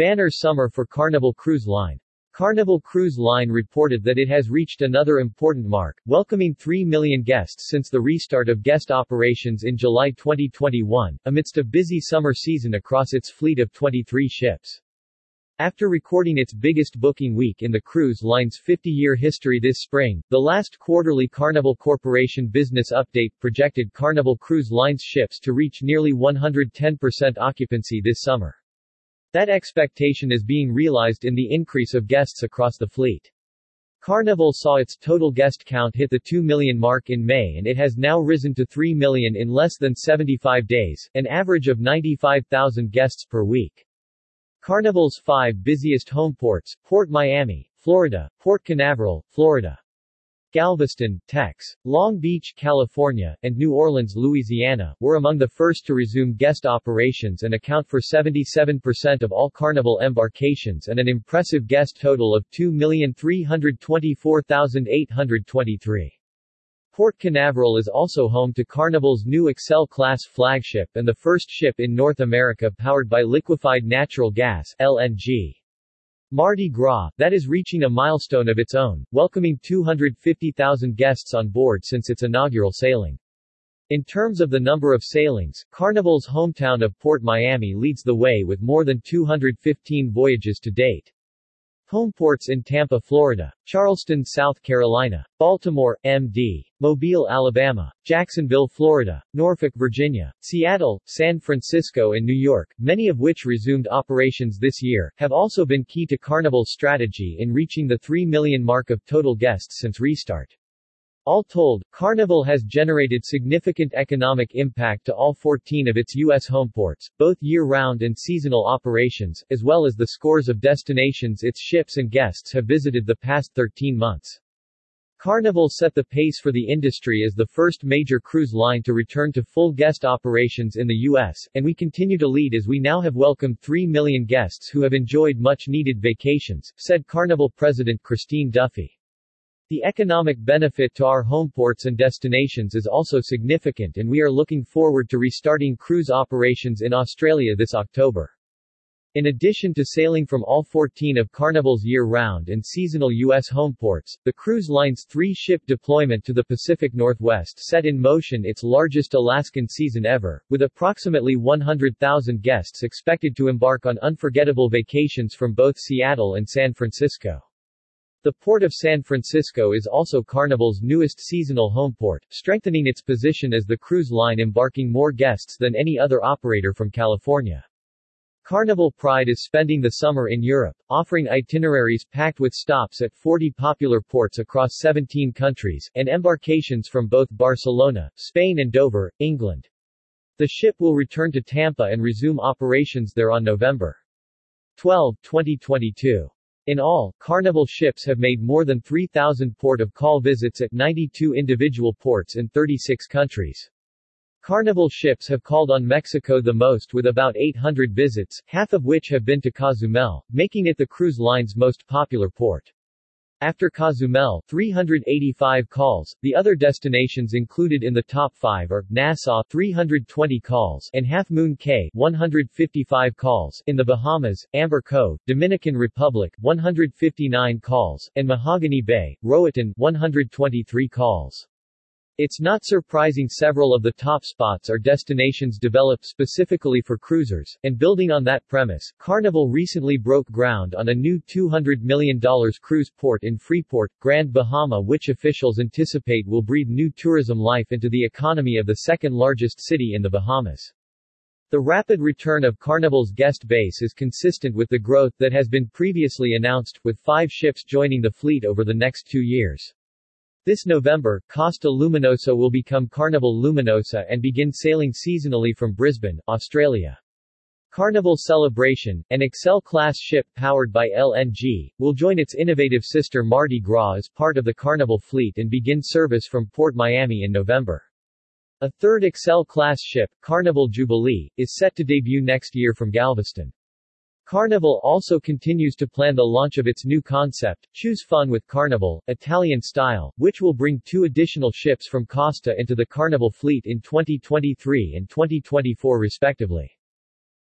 Banner summer for Carnival Cruise Line. Carnival Cruise Line reported that it has reached another important mark, welcoming 3 million guests since the restart of guest operations in July 2021, amidst a busy summer season across its fleet of 23 ships. After recording its biggest booking week in the cruise line's 50-year history this spring, the last quarterly Carnival Corporation business update projected Carnival Cruise Line's ships to reach nearly 110% occupancy this summer. That expectation is being realized in the increase of guests across the fleet. Carnival saw its total guest count hit the 2 million mark in May and it has now risen to 3 million in less than 75 days, an average of 95,000 guests per week. Carnival's five busiest home ports, Port Miami, Florida, Port Canaveral, Florida, Galveston, Tex, Long Beach, California, and New Orleans, Louisiana, were among the first to resume guest operations and account for 77% of all Carnival embarkations and an impressive guest total of 2,324,823. Port Canaveral is also home to Carnival's new Excel-class flagship and the first ship in North America powered by liquefied natural gas LNG. Mardi Gras, that is reaching a milestone of its own, welcoming 250,000 guests on board since its inaugural sailing. In terms of the number of sailings, Carnival's hometown of Port Miami leads the way with more than 215 voyages to date. Homeports in Tampa, Florida, Charleston, South Carolina, Baltimore, MD, Mobile, Alabama, Jacksonville, Florida, Norfolk, Virginia, Seattle, San Francisco and New York, many of which resumed operations this year, have also been key to Carnival's strategy in reaching the 3 million mark of total guests since restart. All told, Carnival has generated significant economic impact to all 14 of its U.S. homeports, both year-round and seasonal operations, as well as the scores of destinations its ships and guests have visited the past 13 months. Carnival set the pace for the industry as the first major cruise line to return to full guest operations in the U.S., and we continue to lead as we now have welcomed 3 million guests who have enjoyed much-needed vacations, said Carnival President Christine Duffy. The economic benefit to our homeports and destinations is also significant and we are looking forward to restarting cruise operations in Australia this October. In addition to sailing from all 14 of Carnival's year-round and seasonal U.S. homeports, the cruise line's three-ship deployment to the Pacific Northwest set in motion its largest Alaskan season ever, with approximately 100,000 guests expected to embark on unforgettable vacations from both Seattle and San Francisco. The Port of San Francisco is also Carnival's newest seasonal homeport, strengthening its position as the cruise line embarking more guests than any other operator from California. Carnival Pride is spending the summer in Europe, offering itineraries packed with stops at 40 popular ports across 17 countries, and embarkations from both Barcelona, Spain and Dover, England. The ship will return to Tampa and resume operations there on November 12, 2022. In all, Carnival ships have made more than 3,000 port of call visits at 92 individual ports in 36 countries. Carnival ships have called on Mexico the most with about 800 visits, half of which have been to Cozumel, making it the cruise line's most popular port. After Cozumel, 385 calls, the other destinations included in the top 5 are, Nassau 320 calls and Half Moon Cay 155 calls in the Bahamas, Amber Cove, Dominican Republic 159 calls, and Mahogany Bay, Roatan 123 calls. It's not surprising several of the top spots are destinations developed specifically for cruisers, and building on that premise, Carnival recently broke ground on a new $200 million cruise port in Freeport, Grand Bahama which officials anticipate will breathe new tourism life into the economy of the second largest city in the Bahamas. The rapid return of Carnival's guest base is consistent with the growth that has been previously announced, with five ships joining the fleet over the next two years. This November, Costa Luminosa will become Carnival Luminosa and begin sailing seasonally from Brisbane, Australia. Carnival Celebration, an Excel-class ship powered by LNG, will join its innovative sister Mardi Gras as part of the Carnival fleet and begin service from Port Miami in November. A third Excel-class ship, Carnival Jubilee, is set to debut next year from Galveston. Carnival also continues to plan the launch of its new concept, Choose Fun with Carnival, Italian style, which will bring two additional ships from Costa into the Carnival fleet in 2023 and 2024 respectively.